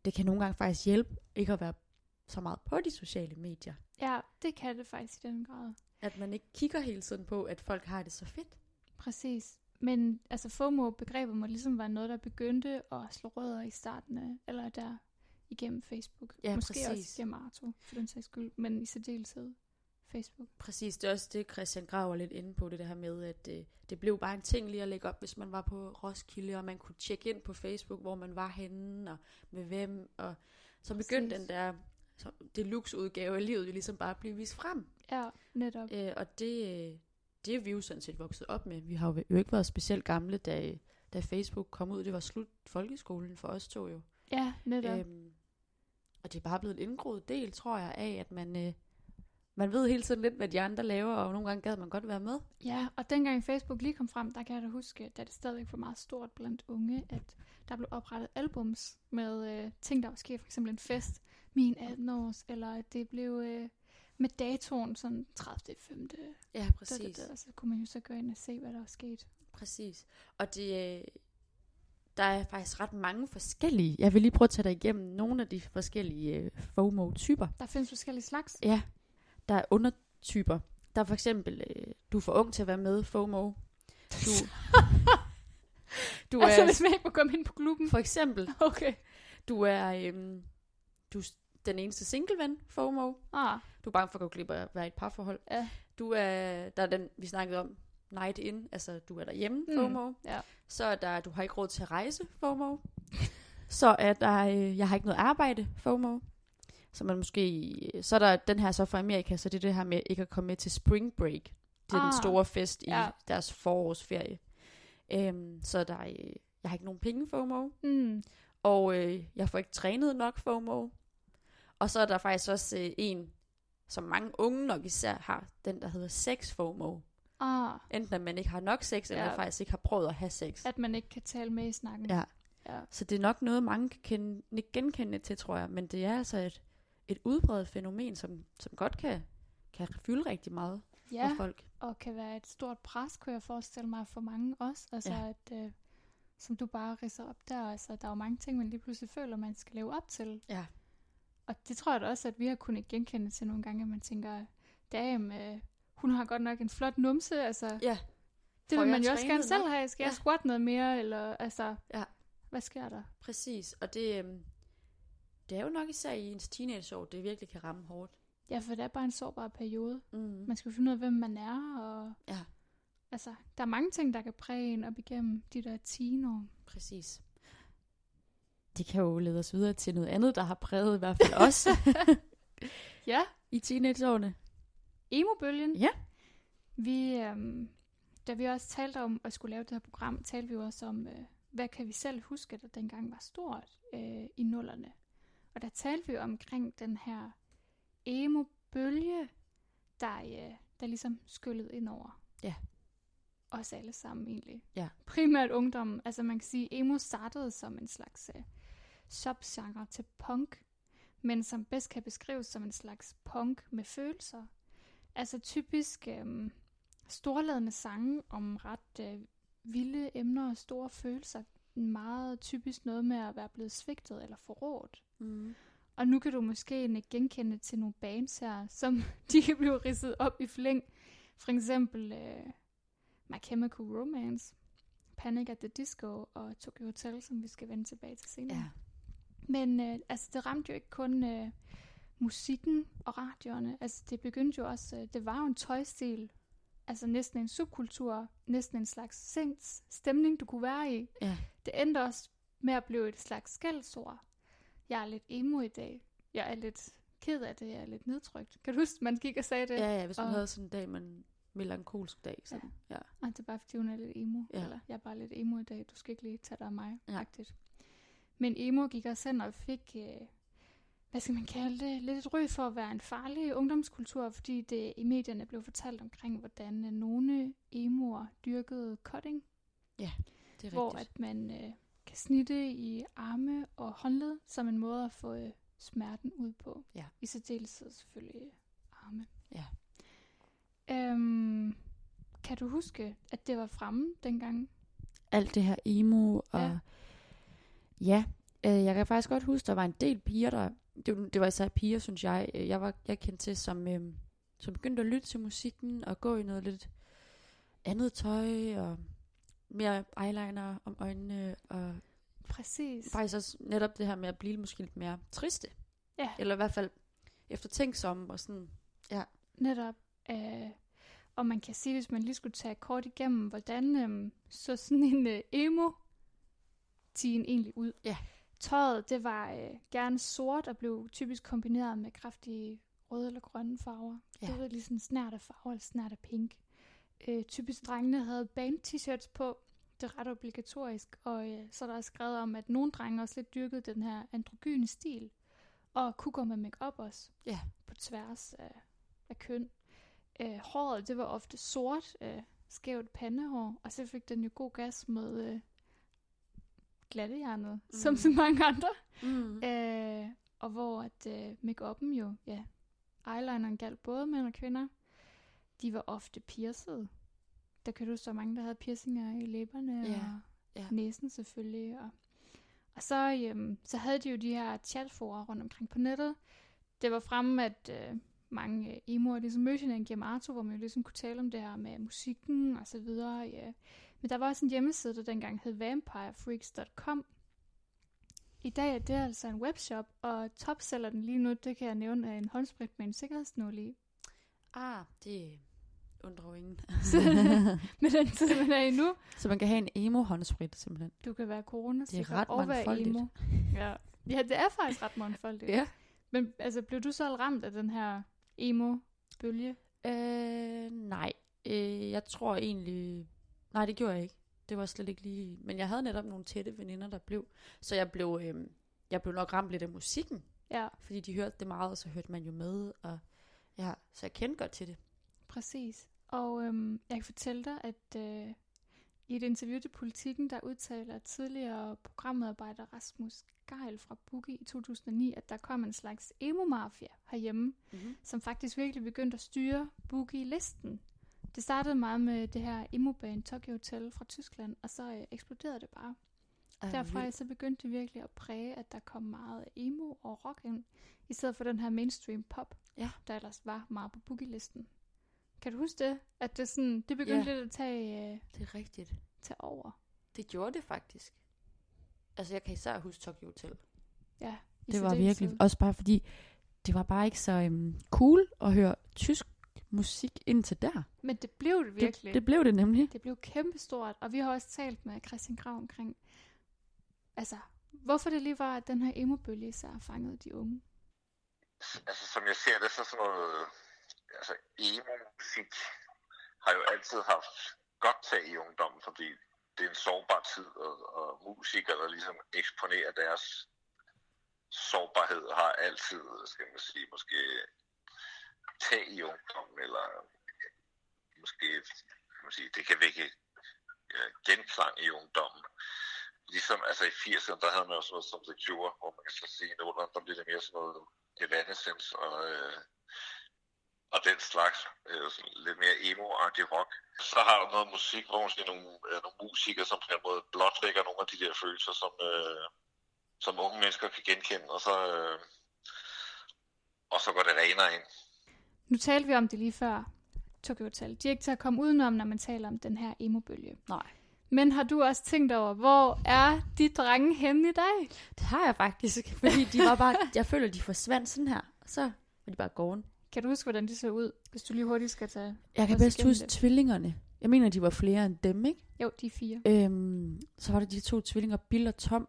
det kan nogle gange faktisk hjælpe ikke at være så meget på de sociale medier. Ja, det kan det faktisk i den grad. At man ikke kigger hele tiden på, at folk har det så fedt. Præcis. Men altså FOMO-begrebet må ligesom være noget, der begyndte at slå rødder i starten af, eller der igennem Facebook. Ja, Måske præcis. også igennem Arto, for den sags skyld, men i særdeleshed Facebook. Præcis, det er også det, Christian Grav er lidt inde på, det der her med, at øh, det blev bare en ting lige at lægge op, hvis man var på Roskilde, og man kunne tjekke ind på Facebook, hvor man var henne, og med hvem, og så begyndte den der så deluxe-udgave af livet jo ligesom bare blive vist frem. Ja, netop. Øh, og det, det er vi jo sådan set vokset op med. Vi har jo ikke været specielt gamle, da, da Facebook kom ud. Det var slut folkeskolen for os to jo. Ja, netop. Øhm, og det er bare blevet en indgroet del, tror jeg, af, at man, øh, man ved hele tiden lidt, hvad de andre laver, og nogle gange gad man godt være med. Ja, og dengang Facebook lige kom frem, der kan jeg da huske, da det stadigvæk var meget stort blandt unge, at der blev oprettet albums med øh, ting, der var sket. For eksempel en fest, min 18 års, eller at det blev øh, med datoen sådan 30. 5. Ja, Da, præcis. da, da, så kunne man jo så gå ind og se, hvad der var sket. Præcis. Og det, øh, der er faktisk ret mange forskellige. Jeg vil lige prøve at tage dig igennem nogle af de forskellige øh, FOMO-typer. Der findes forskellige slags. Ja, der er undertyper. Der er for eksempel, øh, du er for ung til at være med, FOMO. Du, du altså, er, hvis man ikke må komme ind på klubben. for eksempel, Okay. du er, øhm, du er den eneste single-ven, FOMO. Ah, Du er bange for at gå glip af at være i et parforhold. Ja. Du er, der er den, vi snakkede om, night in, altså du er derhjemme, Mm, FOMO. ja. Så er der, du har ikke råd til at rejse, FOMO. Så er der, øh, jeg har ikke noget arbejde, FOMO. Så man måske, så er der den her så fra Amerika, så det er det her med ikke at komme med til spring break. Det er ah, den store fest i ja. deres forårsferie. Øhm, så der er, jeg har ikke nogen penge, FOMO. mm, Og øh, jeg får ikke trænet nok FOMO. Og så er der faktisk også øh, en, som mange unge nok især har, den der hedder sex FOMO. ah, Enten at man ikke har nok sex, eller Ja. faktisk ikke har prøvet at have sex. at man ikke kan tale med i snakken. Ja. ja. Så det er nok noget, mange kan kende, ikke genkende til, tror jeg. Men det er altså et, et udbredt fænomen, som, som godt kan, kan fylde rigtig meget Ja, for folk. og kan være et stort pres, kunne jeg forestille mig, for mange også. Altså, Ja. at, øh, som du bare ridser op der, altså, der er jo mange ting, man lige pludselig føler, man skal leve op til. Ja. Og det tror jeg da også, at vi har kunnet genkende til nogle gange, at man tænker, damn, øh, hun har godt nok en flot numse, altså, Ja, det vil man jo også gerne selv have. Skal Ja. jeg squat noget mere, eller altså, Ja. hvad sker der? præcis. Og det, øhm, det er jo nok især i ens teenageår, det virkelig kan ramme hårdt. Ja, for det er bare en sårbar periode. Mm. Man skal finde ud af, hvem man er, og Ja, altså, der er mange ting, der kan præge en op igennem de der teenår. præcis. Det kan jo lede os videre til noget andet, der har præget i hvert fald os Ja, i teenageårene. emo-bølgen. Ja. Vi, øhm, da vi også talte om at skulle lave det her program, talte vi jo også om, øh, hvad kan vi selv huske, der dengang var stort øh, i nullerne. Og der talte vi omkring den her emo-bølge, der, øh, der ligesom skyllede ind over. Ja. Os alle sammen egentlig. Ja. Primært ungdommen. Altså man kan sige, emo startede som en slags øh, subgenre til punk, men som bedst kan beskrives som en slags punk med følelser. Altså typisk øhm, storladende sange om ret øh, vilde emner og store følelser. Meget typisk noget med at være blevet svigtet eller forrådt. Mm. Og nu kan du måske genkende til nogle bands her, som de kan blive ridset op i flæng. For eksempel øh, My Chemical Romance, Panic at the Disco og Tokyo Hotel, som vi skal vende tilbage til senere. Ja. Men øh, altså, det ramte jo ikke kun øh, musikken og radioerne. Altså, det begyndte jo også, øh, det var jo en tøjstil. Altså næsten en subkultur, næsten en slags sinds stemning, du kunne være i. Ja. Det endte også med at blive et slags skældsord. Jeg er lidt emo i dag. Jeg er lidt ked af det. Jeg er lidt nedtrykt. Kan du huske, man gik og sagde det? Ja, ja, hvis man Og- havde sådan en dag, man melankolsk dag. Så, ja. ja. Og det er bare fordi, hun er lidt emo. Ja. Ja. Eller jeg er bare lidt emo i dag. Du skal ikke lige tage dig af mig. Ja. Ja. Men emo gik også hen og fik, øh, hvad skal man kalde det, lidt et ry for at være en farlig ungdomskultur, fordi det i medierne blev fortalt omkring, hvordan nogle emoer dyrkede cutting, Det er hvor rigtigt. at man øh, kan snitte i arme og håndled som en måde at få øh, smerten ud på. Ja. I særdeleshed selvfølgelig øh, arme. Ja. Øhm, kan du huske, at det var fremme dengang? Alt det her emo og... Ja. Ja, øh, jeg kan faktisk godt huske, der var en del piger, der... Det, var- det var især piger, synes jeg, øh, jeg, var, jeg kendte til, som, øh, som begyndte at lytte til musikken og gå i noget lidt andet tøj og mere eyeliner om øjnene og Præcis. faktisk også netop det her med at blive måske lidt mere triste. Ja. Eller i hvert fald eftertænksom og sådan. Netop. Øh, og man kan sige, hvis man lige skulle tage kort igennem, hvordan øh, så sådan en øh, emo teen egentlig ud. Ja. Tøjet, det var øh, gerne sort og blev typisk kombineret med kraftige røde eller grønne farver. Ja. Det var lige sådan snært af farve eller snært af pink. Øh, typisk drengene havde band t-shirts på. Det er ret obligatorisk. Og øh, så er der også skrevet om, at nogle drenge også lidt dyrkede den her androgyne stil. Og kunne gå med makeup også. Ja. På tværs af, af køn. Øh, håret, det var ofte sort, øh, skævt pandehår. Og så fik den jo god gas med øh, glattehjernet, mm. som så mange andre. Mm. Øh, og hvor at øh, make-up'en jo, ja, eyelineren galt både mænd og kvinder. De var ofte piercede. Der kan du så mange, der havde piercinger i læberne Ja, og ja. næsen selvfølgelig. Og, og så, øhm, så havde de jo de her chatforer rundt omkring på nettet. Det var fremme, at øh, mange øh, emoer ligesom mødte hinanden gennem Arto, hvor man jo ligesom kunne tale om det her med musikken og så videre. Ja. Men der var også en hjemmeside, der dengang hed vampirefreaks.com. I dag er det altså en webshop, og topseller den lige nu, det kan jeg nævne, er en håndsprit med en sikkerhedsnål i. Ah, det undrer jo ingen. Med den tid, man er i nu. så man kan have en emo-håndsprit, simpelthen. Du kan være coronasikker ret og være emo. Ja. ja, det er faktisk ret mangfoldigt. Ja. Men altså, blev du så ramt af den her emo-bølge? Øh, nej. Øh, jeg tror egentlig... Nej, det gjorde jeg ikke. Det var slet ikke lige... Men jeg havde netop nogle tætte veninder, der blev. Så jeg blev, øh, jeg blev nok ramt lidt af musikken. Ja, Fordi de hørte det meget, og så hørte man jo med. Og, ja, så jeg kendte godt til det. Præcis. Og øhm, jeg kan fortælle dig, at øh, i et interview til Politiken, der udtaler tidligere programmedarbejder Rasmus Geil fra Boogie i 2009, at der kom en slags emo-mafia herhjemme, Mm-hmm. som faktisk virkelig begyndte at styre Boogie-listen. Det startede meget med det her emo-band Tokyo Hotel fra Tyskland, og så øh, eksploderede det bare. Derfra så begyndte det virkelig at præge, at der kom meget emo og rock ind, i stedet for den her mainstream pop, Ja. der ellers var meget på boogie-listen. Kan du huske det? At det, sådan, det begyndte Ja. lidt at tage, øh, Det er rigtigt. tage over. Det gjorde det faktisk. Altså, jeg kan især huske Tokyo Hotel. Ja, i Det var virkelig også bare fordi, det var bare ikke så øhm, cool at høre tysk musik indtil der. Men det blev det virkelig. Det, det blev det nemlig. det blev kæmpestort, og vi har også talt med Christian Grav omkring, altså, hvorfor det lige var, at den her emo-bølge især fangede de unge. altså som jeg ser det, så sådan noget, altså emo-musik har jo altid haft godt tag i ungdommen, fordi det er en sårbar tid, og, og musikere, der ligesom eksponerer deres sårbarhed, har altid, skal man sige, måske tag i ungdommen, eller måske, kan man sige, det kan vække øh, genklang i ungdommen. Ligesom altså i 80'erne, der havde man jo sådan noget som The Cure, hvor man kan så sige, at der bliver det mere sådan noget Evanescence og, øh, og den slags øh, lidt mere emo-agtig rock. Så har du noget musik, hvor måske nogle, øh, nogle musikere, som på en måde blotlægger nogle af de der følelser, som, øh, som unge mennesker kan genkende, og så, øh, og så går det renere ind. Nu talte vi om det lige før, Tokyo Hotel. De er ikke til at komme udenom, når man taler om den her emo-bølge. Nej. Men har du også tænkt over, hvor er de drenge henne i dag? Det har jeg faktisk, fordi de var bare, jeg føler, de forsvandt sådan her. Så var de bare gående. Kan du huske, hvordan de så ud, hvis du lige hurtigt skal tage... Jeg kan bedst huske det? tvillingerne. Jeg mener, de var flere end dem, ikke? Jo, de er fire. Øhm, så var der de to tvillinger, Bill og Tom.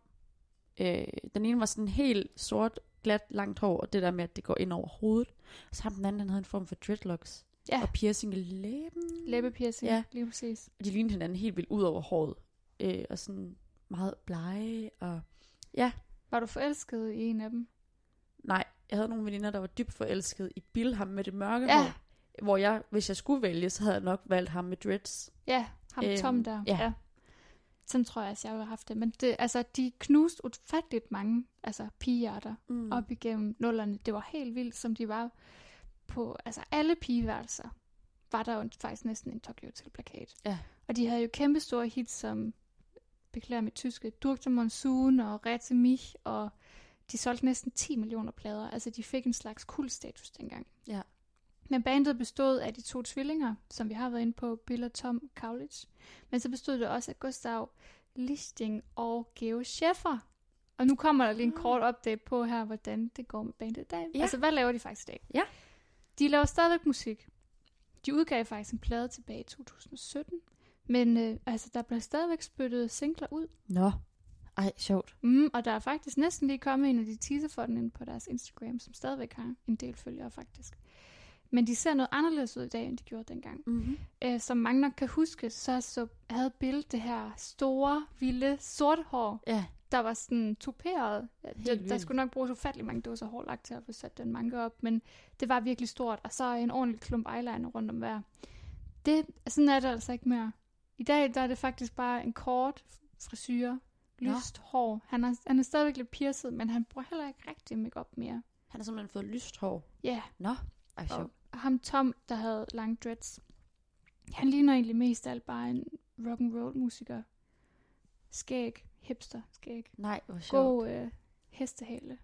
Øh, den ene var sådan helt sort, glat, langt hår, og det der med, at det går ind over hovedet. Og så ham den anden, han havde en form for dreadlocks. Ja. Og piercing i læben. Læbepiercing, ja. lige præcis. Og de lignede hinanden helt vildt ud over håret. Øh, og sådan meget blege. Og ja, Var du forelsket i en af dem? Jeg havde nogle veninder, der var dybt forelsket i Bill, ham med det mørke Ja. hår. Hvor jeg, hvis jeg skulle vælge, så havde jeg nok valgt ham med dreads. Ja, ham Øhm, Tom der. ja. ja. Sådan tror jeg også, jeg have haft det. Men det, altså, de knuste ufatteligt mange altså, pigehjerter Mm. op igennem nullerne. Det var helt vildt, som de var på altså, alle pigeværelser. Var der jo faktisk næsten en Tokyo Hotel plakat. Ja. Og de havde jo kæmpe store hits som, beklager mit tyske, Durk til og Rette Mich, og de solgte næsten 10 millioner plader. Altså, de fik en slags kultstatus dengang. Ja. Men bandet bestod af de to tvillinger, som vi har været inde på, Bill og Tom Kaulitz. Men så bestod det også af Gustav Lichting og Geo Schäffer. Og nu kommer der lige en kort update på her, hvordan det går med bandet i dag. Ja. Altså, hvad laver de faktisk i dag? Ja. De laver stadigvæk musik. De udgav faktisk en plade tilbage i 2017. Men øh, altså, der blev stadigvæk spyttet singler ud. Nå, ej, sjovt. Mm, og der er faktisk næsten lige kommet en af de teaser for den inde på deres Instagram, som stadigvæk har en del følgere faktisk. Men de ser noget anderledes ud i dag, end de gjorde dengang. Mm-hmm. Øh, som mange nok kan huske, så, så havde Bill det her store, vilde, sorte hår, Ja, der var sådan det, der vildt. skulle nok bruges ufattelig mange dåser hår lagt til at få sat den manke op, men det var virkelig stort. Og så en ordentlig klump eyeliner rundt om hver. Det, sådan er det altså ikke mere. I dag der er det faktisk bare en kort frisyr, Nå. lyst hår. Han er, han er stadigvæk lidt pierced, men han bruger heller ikke rigtig makeup mere. han har simpelthen fået lyst hår. Ja, Nå, ej, og sjovt. ham Tom, der havde lange dreads, han ligner egentlig mest alt bare en rock and roll musiker. Skæg, hipster, skæg. Nej, hvor sjovt. God øh, hestehale.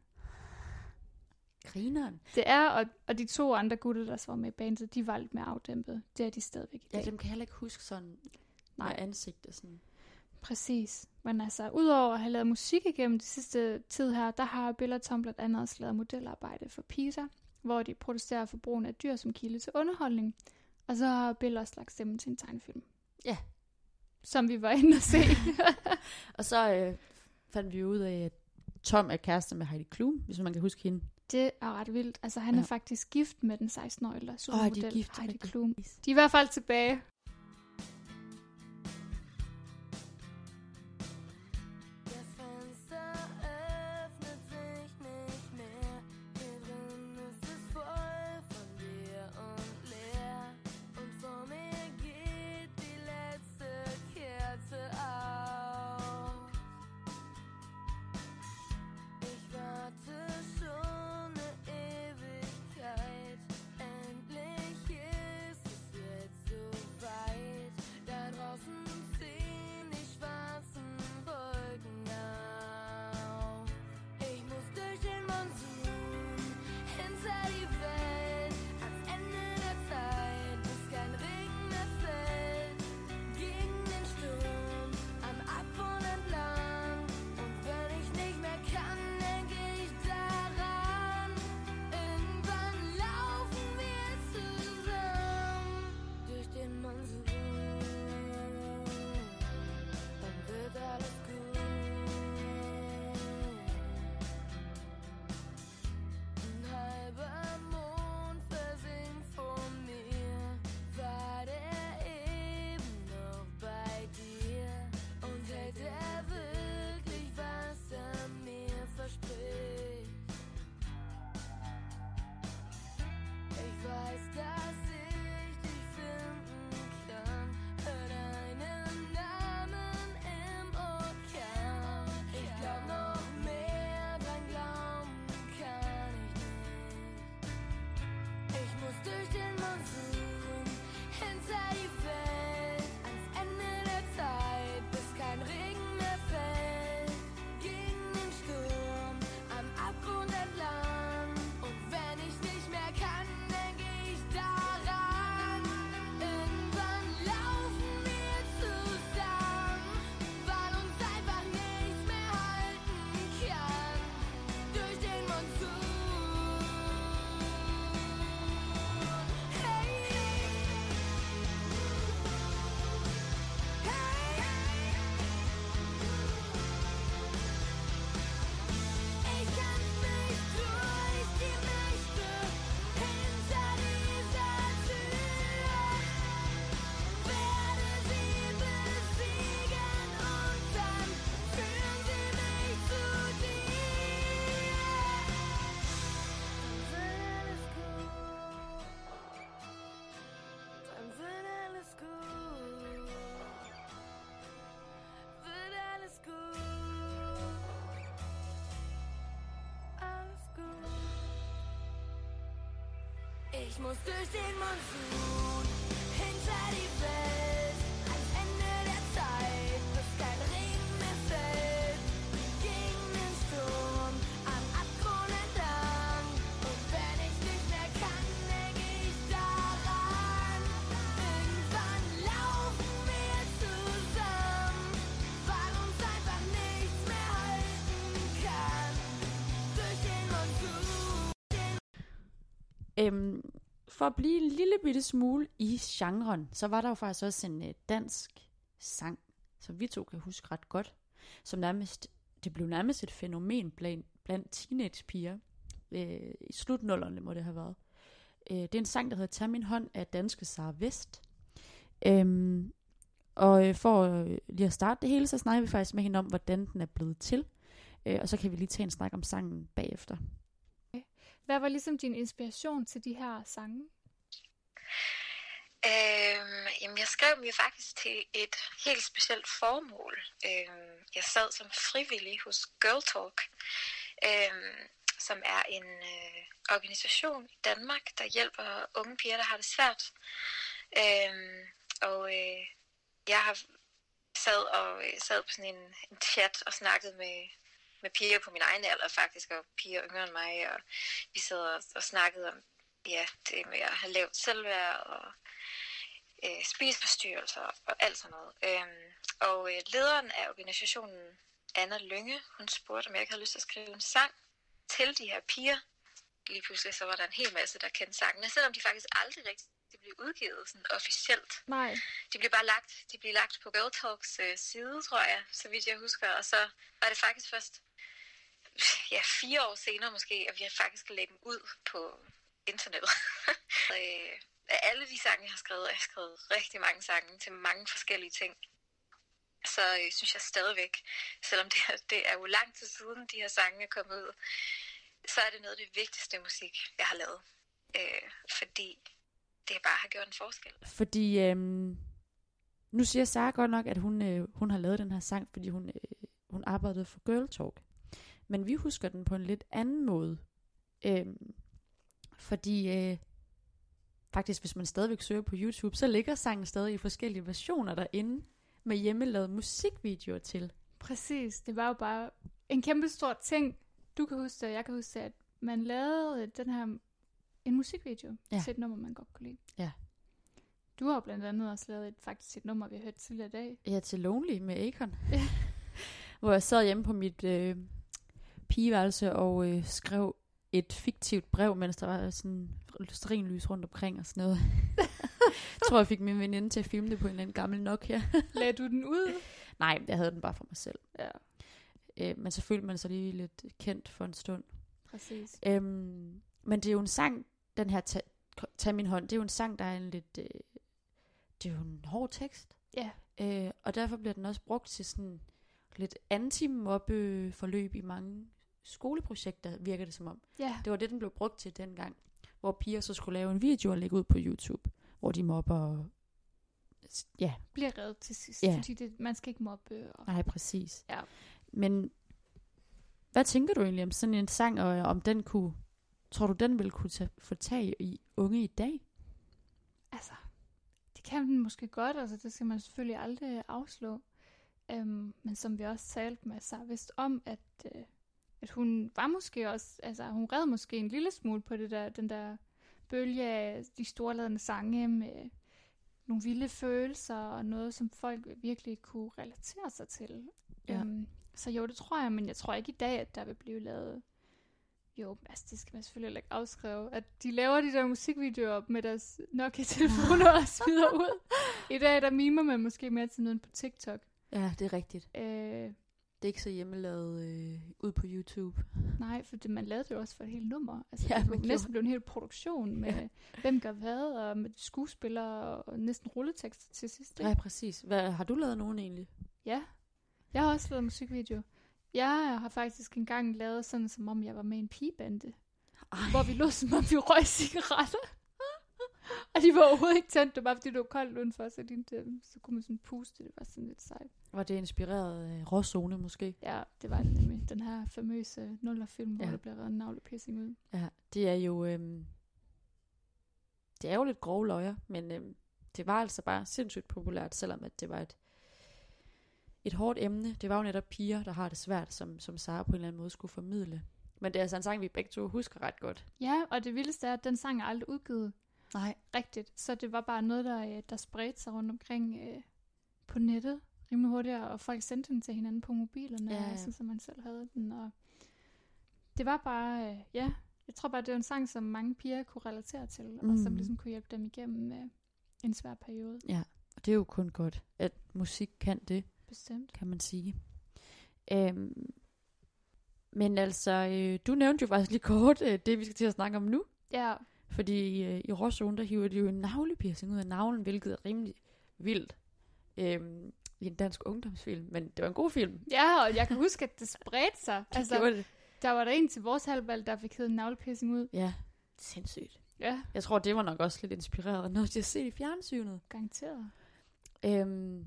Grineren. Det er, og, og de to andre gutter, der var med i bandet, de var lidt mere afdæmpet. Det er de stadigvæk i Ja, dag. dem kan jeg heller ikke huske sådan Nej. med ansigtet. Sådan. Præcis. Men altså, udover at have lavet musik igennem de sidste tid her, der har Bill og Tom blandt andet også lavet modelarbejde for PETA, hvor de protesterer for brugen af dyr som kilde til underholdning. Og så har Bill også lagt stemmen til en tegnefilm. Ja. Som vi var inde og se. Og så øh, fandt vi ud af, at Tom er kæreste med Heidi Klum, hvis man kan huske hende. det er ret vildt. Altså, han Ja. er faktisk gift med den 16-årige Åh, de er supermodel gift, Heidi. Klum. De er i hvert fald tilbage. Ich muss durch den Monsun, hinter die Welt, ans Ende der Zeit, bis kein Regen mehr fällt. Gegen den Sturm, am Abgrund entlang. Und wenn ich nicht mehr kann, denk ich daran. Irgendwann laufen wir zusammen, weil uns einfach nichts mehr halten kann. Durch den Monsun. Øhm, for at blive en lille bitte smule i genren, så var der jo faktisk også en øh, dansk sang, som vi to kan huske ret godt, som nærmest, det blev nærmest et fænomen blandt, blandt teenagepiger. Øh, I slutnullerne må det have været. Øh, det er en sang, der hedder Tag min hånd af danske Sara Vest. Øhm, og øh, for øh, lige at starte det hele, så snakker vi faktisk med hende om, hvordan den er blevet til. Øh, og så kan vi lige tage en snak om sangen bagefter. Hvad var ligesom din inspiration til de her sange? Øhm, jamen, jeg skrev dem jo faktisk til et helt specielt formål. Øhm, jeg sad som frivillig hos Girl Talk, øhm, som er en øh, organisation i Danmark, der hjælper unge piger, der har det svært. Øhm, og øh, jeg har sad og øh, sad på sådan en, en chat og snakket med, med piger på min egen alder faktisk, og piger yngre end mig, og vi sad og, og snakkede om ja, det med at have lavt selvværd og øh, spiseforstyrrelser og alt sådan noget. Øhm, og øh, lederen af organisationen, Anna Lynge, hun spurgte, om jeg ikke havde lyst til at skrive en sang til de her piger. Lige pludselig så var der en hel masse, der kendte sangene, selvom de faktisk aldrig rigtig blev udgivet sådan officielt. Nej. De blev bare lagt, de blev lagt på Girl Talks øh, side, tror jeg, så vidt jeg husker. Og så var det faktisk først ja, fire år senere måske, at vi faktisk lagde dem ud på internettet. øh, af alle de sange, jeg har skrevet, og jeg har skrevet rigtig mange sange til mange forskellige ting. Så øh, synes jeg stadigvæk, selvom det er, det er jo lang tid siden, de her sange er kommet ud, så er det noget af det vigtigste musik, jeg har lavet. Øh, fordi det bare har gjort en forskel. Fordi øh, nu siger Sara godt nok, at hun, øh, hun har lavet den her sang, fordi hun, øh, hun arbejdede for Girl Talk. Men vi husker den på en lidt anden måde. Øhm, fordi øh, faktisk, hvis man stadigvæk søger på YouTube, så ligger sangen stadig i forskellige versioner derinde med hjemmelavede musikvideoer til. Præcis. Det var jo bare en kæmpe stor ting. Du kan huske det, og jeg kan huske det, at man lavede øh, den her en musikvideo Ja. til et nummer, man godt kunne lide. Ja. Du har blandt andet også lavet et, faktisk et nummer, vi har hørt tidligere i dag. Ja, til Lonely med Akon. Ja. Hvor jeg sad hjemme på mit øh, pigeværelse og øh, skrev et fiktivt brev, mens der var sådan strinlys rundt omkring og sådan noget. jeg tror, jeg fik min veninde til at filme det på en eller anden gammel Nokia. Lagde du den ud? Nej, jeg havde den bare for mig selv. Ja, Øh, men så følte man sig lige lidt kendt for en stund. præcis. Øhm, men det er jo en sang, den her Tag, min hånd, det er jo en sang, der er en lidt... Øh, det er jo en hård tekst. Ja, Øh, og derfor bliver den også brugt til sådan lidt anti forløb i mange skoleprojekter, virker det som om. ja. Det var det, den blev brugt til dengang, hvor piger så skulle lave en video og lægge ud på YouTube, hvor de mobber og... Ja, Bliver reddet til sidst, Ja. fordi det, man skal ikke mobbe. Og... nej, præcis. Ja. Men hvad tænker du egentlig om sådan en sang, og om den kunne... Tror du, den ville kunne tage, få tag i unge i dag? Altså, det kan den måske godt, altså det skal man selvfølgelig aldrig afslå. Øhm, men som vi også talte med Sarah Vest om, at, øh, at hun var måske også, altså hun red måske en lille smule på det der, den der bølge af de storladende sange med nogle vilde følelser og noget, som folk virkelig kunne relatere sig til. Ja. Øhm, så jo, det tror jeg, men jeg tror ikke i dag, at der vil blive lavet jo, altså det skal man selvfølgelig heller ikke afskrive, at de laver de der musikvideoer med deres Nokia-telefoner og smider ud. I dag der mimer man måske mere til noget på TikTok. Ja, det er rigtigt. Øh, Det er ikke så hjemmelavet øh, ud på YouTube. nej, for det, man lavede det jo også for et helt nummer. Altså, Ja, det næsten blev en hel produktion med, Ja. hvem gør hvad, og med skuespillere og næsten rulletekster til sidst. Ja, Ikke? præcis. Hvad, har du lavet nogen egentlig? Ja, jeg har også lavet musikvideo. Jeg har faktisk engang lavet sådan, som om jeg var med i en pigebande. Ej. hvor vi lå som om vi røg cigaretter. og de var overhovedet ikke tændt, det var bare fordi det var koldt udenfor, så, de, så kunne man sådan puste, det var sådan lidt sejt. Var det inspireret af Råzone måske? Ja, det var det nemlig. Den her famøse nullerfilm, hvor Ja. der bliver reddet en navlepiercing ud. Ja, det er jo... Øhm, det er jo lidt grove løjer, men øh, det var altså bare sindssygt populært, selvom at det var et, et hårdt emne. Det var jo netop piger, der har det svært, som, som Sara på en eller anden måde skulle formidle. Men det er altså en sang, vi begge to husker ret godt. Ja, og det vildeste er, at den sang er aldrig udgivet Nej. rigtigt. Så det var bare noget, der, øh, der spredte sig rundt omkring øh, på nettet rimelig hurtigt, og folk sendte den til hinanden på mobilerne, Ja, ja, ja. sådan som man selv havde den. Og det var bare, øh, ja, jeg tror bare, det var en sang, som mange piger kunne relatere til, mm. og som Mhm. ligesom kunne hjælpe dem igennem øh, en svær periode, Og det er jo kun godt, at musik kan det. bestemt. kan man sige. Øhm, men altså, øh, du nævnte jo faktisk lige kort øh, det, vi skal til at snakke om nu. Ja, Fordi øh, i Råzone, der hiver de jo en navlepiercing ud af navlen, hvilket er rimelig vildt øhm, i en dansk ungdomsfilm. Men det var en god film. ja, og jeg kan huske, at det spredte sig. Det altså, det. der var der en til vores halvvalg, der fik heddet en navlepiercing ud. Ja, sindssygt. Ja, Jeg tror, det var nok også lidt inspireret af noget, jeg set i fjernsynet. garanteret. Øhm,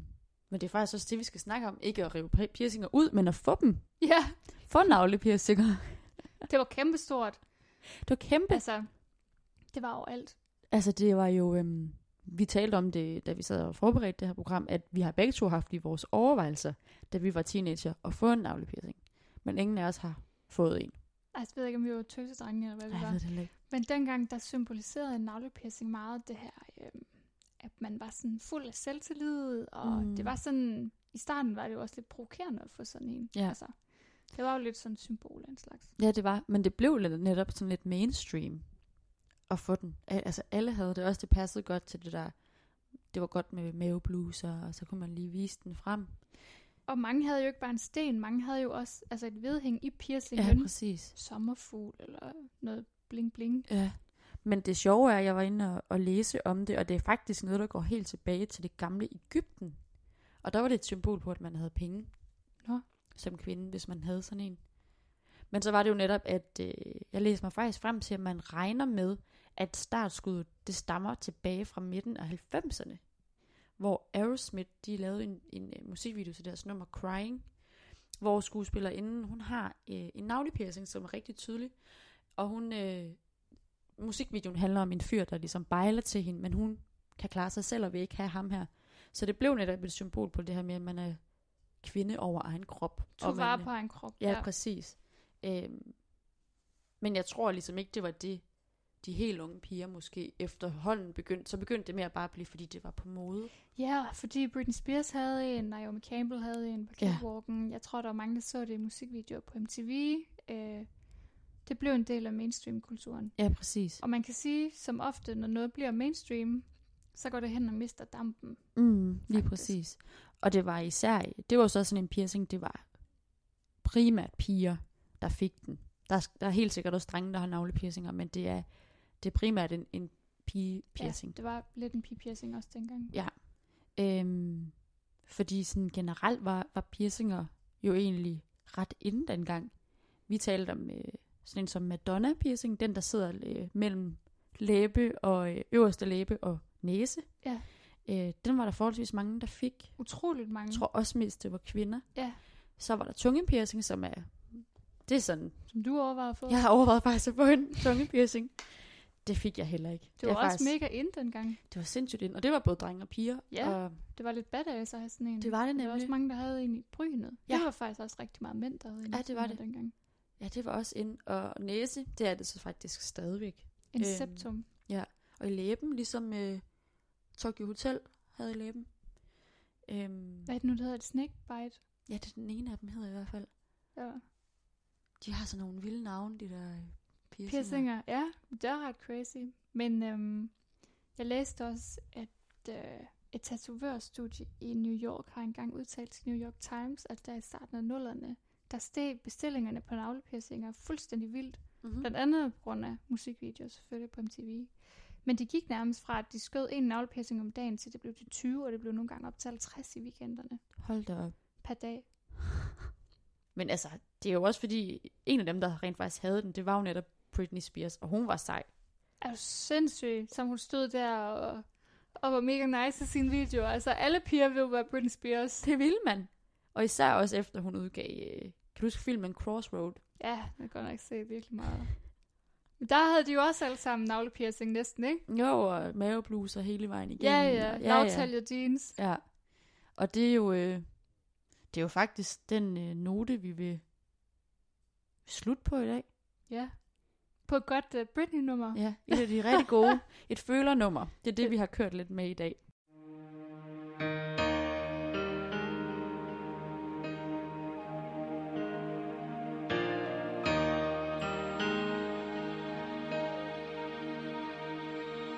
men det er faktisk også det, vi skal snakke om. Ikke at rive piercinger ud, men at få dem. Ja, Få navlepiercinger. det var kæmpestort. Det var kæmpe. Altså, det var overalt. Altså, det var jo... Øhm, vi talte om det, da vi sad og forberedte det her program, at vi har begge to haft i vores overvejelser, da vi var teenager, at få en navlepiercing. Men ingen af os har fået en. Altså, jeg ved ikke, om vi var tøsedrenge eller hvad vi var. det ikke. Men dengang, der symboliserede en navlepiercing meget det her, øh, at man var sådan fuld af selvtillid, og Mm. det var sådan, i starten var det jo også lidt provokerende at få sådan en. Ja. Altså, det var jo lidt sådan et symbol af en slags. Ja, det var. Men det blev netop sådan lidt mainstream at få den. Al- Altså, alle havde det også. Det passede godt til det der... Det var godt med mavebluser, og så kunne man lige vise den frem. Og mange havde jo ikke bare en sten, mange havde jo også altså et vedhæng i Ja, piercingen. præcis. sommerfugl eller noget bling bling. Ja. Men det sjove er, at jeg var inde og, og læse om det, og det er faktisk noget, der går helt tilbage til det gamle Ægypten. Og der var det et symbol på, at man havde penge Nå. som kvinde, hvis man havde sådan en. Men så var det jo netop, at øh, jeg læste mig faktisk frem til, at man regner med, at startskuddet, det stammer tilbage fra midten af 90'erne. Hvor Aerosmith, de lavede en, en øh, musikvideo til deres nummer Crying, hvor skuespillerinden, hun har øh, en navlepiercing, som er rigtig tydelig, og hun, øh, musikvideoen handler om en fyr, der ligesom bejler til hende, men hun kan klare sig selv og vil ikke have ham her. Så det blev netop et symbol på det her med, at man er kvinde over egen krop. Tog vare på en krop. Ja, ja. præcis. Øhm, men jeg tror ligesom ikke, det var det, de helt unge piger måske efterhånden begyndte. Så begyndte det at bare blive, fordi det var på mode. Ja, fordi Britney Spears havde en, Naomi Campbell havde en på Ja. catwalken. Jeg tror, der var mange, der så det i musikvideoer på MTV. Øh, det blev en del af mainstream-kulturen. Ja, præcis. Og man kan sige, som ofte, når noget bliver mainstream, så går det hen og mister dampen. Mm, lige Faktisk. præcis. Og det var især, det var så sådan en piercing, det var primært piger, der fik den. Der er, der er helt sikkert også drenge, der har navlepiercinger, men det er, det er primært en, en pige-piercing. Ja, det var lidt en pige-piercing også dengang. Ja. Øhm, fordi sådan generelt var, var piercinger jo egentlig ret inden dengang. Vi talte om øh, sådan en som Madonna piercing, den der sidder øh, mellem læbe og øh, øverste læbe og næse. Ja. Øh, den var der forholdsvis mange, der fik. Utroligt mange. Jeg tror også mest, det var kvinder. Ja. Så var der tungepiercing, som er... Det er sådan... Som du overvejede at få. Jeg har overvejet faktisk at få en tungepiercing. Det fik jeg heller ikke. det var er også mega ind dengang. Det var sindssygt ind. Og det var både drenge og piger. Ja. Og Det var lidt badass at have sådan en. det var det Der var også nemlig. mange, der havde en i brynet. Ja. Det var faktisk også rigtig meget mænd, der havde en Ja, det var det. dengang. Ja, det var også ind. Og næse, det er det så faktisk stadigvæk. En Øhm, septum. Og i læben, ligesom øh, Tokyo Hotel havde i læben. Øhm, Hvad er det nu, der hedder? Et snake bite? ja, det er den ene af dem hedder i hvert fald. Ja. De har sådan nogle vilde navne, de der øh, piercinger. Piercinger, ja. Det er ret crazy. Men øhm, jeg læste også, at øh, et tatovørstudie i New York har engang udtalt til New York Times, at der i starten af nullerne, der steg bestillingerne på navlepiercinger fuldstændig vildt. Mm-hmm. Blandt andet på grund af musikvideoer selvfølgelig på MTV. Men de gik nærmest fra, at de skød en navlepiercing om dagen, til det blev til 20, og det blev nogle gange op til 50 i weekenderne Hold da op. per dag. Men altså, det er jo også fordi, en af dem, der rent faktisk havde den, det var jo netop Britney Spears, og hun var sej. Er du sindssyg, som hun stod der og, og var mega nice i sin video. Altså, alle piger vil være Britney Spears. Det ville man. Og især også efter hun udgav, øh, kan du huske filmen Crossroad? Ja, det kan godt nok se virkelig meget. Men der havde de jo også alle sammen navlepiercing næsten, ikke? Jo, og mavebluser hele vejen igennem. Ja, ja, og, ja lavtalje ja. jeans. Ja, og det er jo, øh, det er jo faktisk den øh, note, vi vil slutte på i dag. Ja, på et godt uh, Britney-nummer. Ja, et af de rigtig gode. Et følernummer. Det er det, vi har kørt lidt med i dag.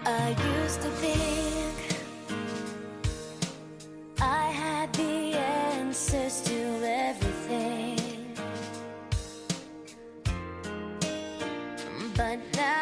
I used to be but now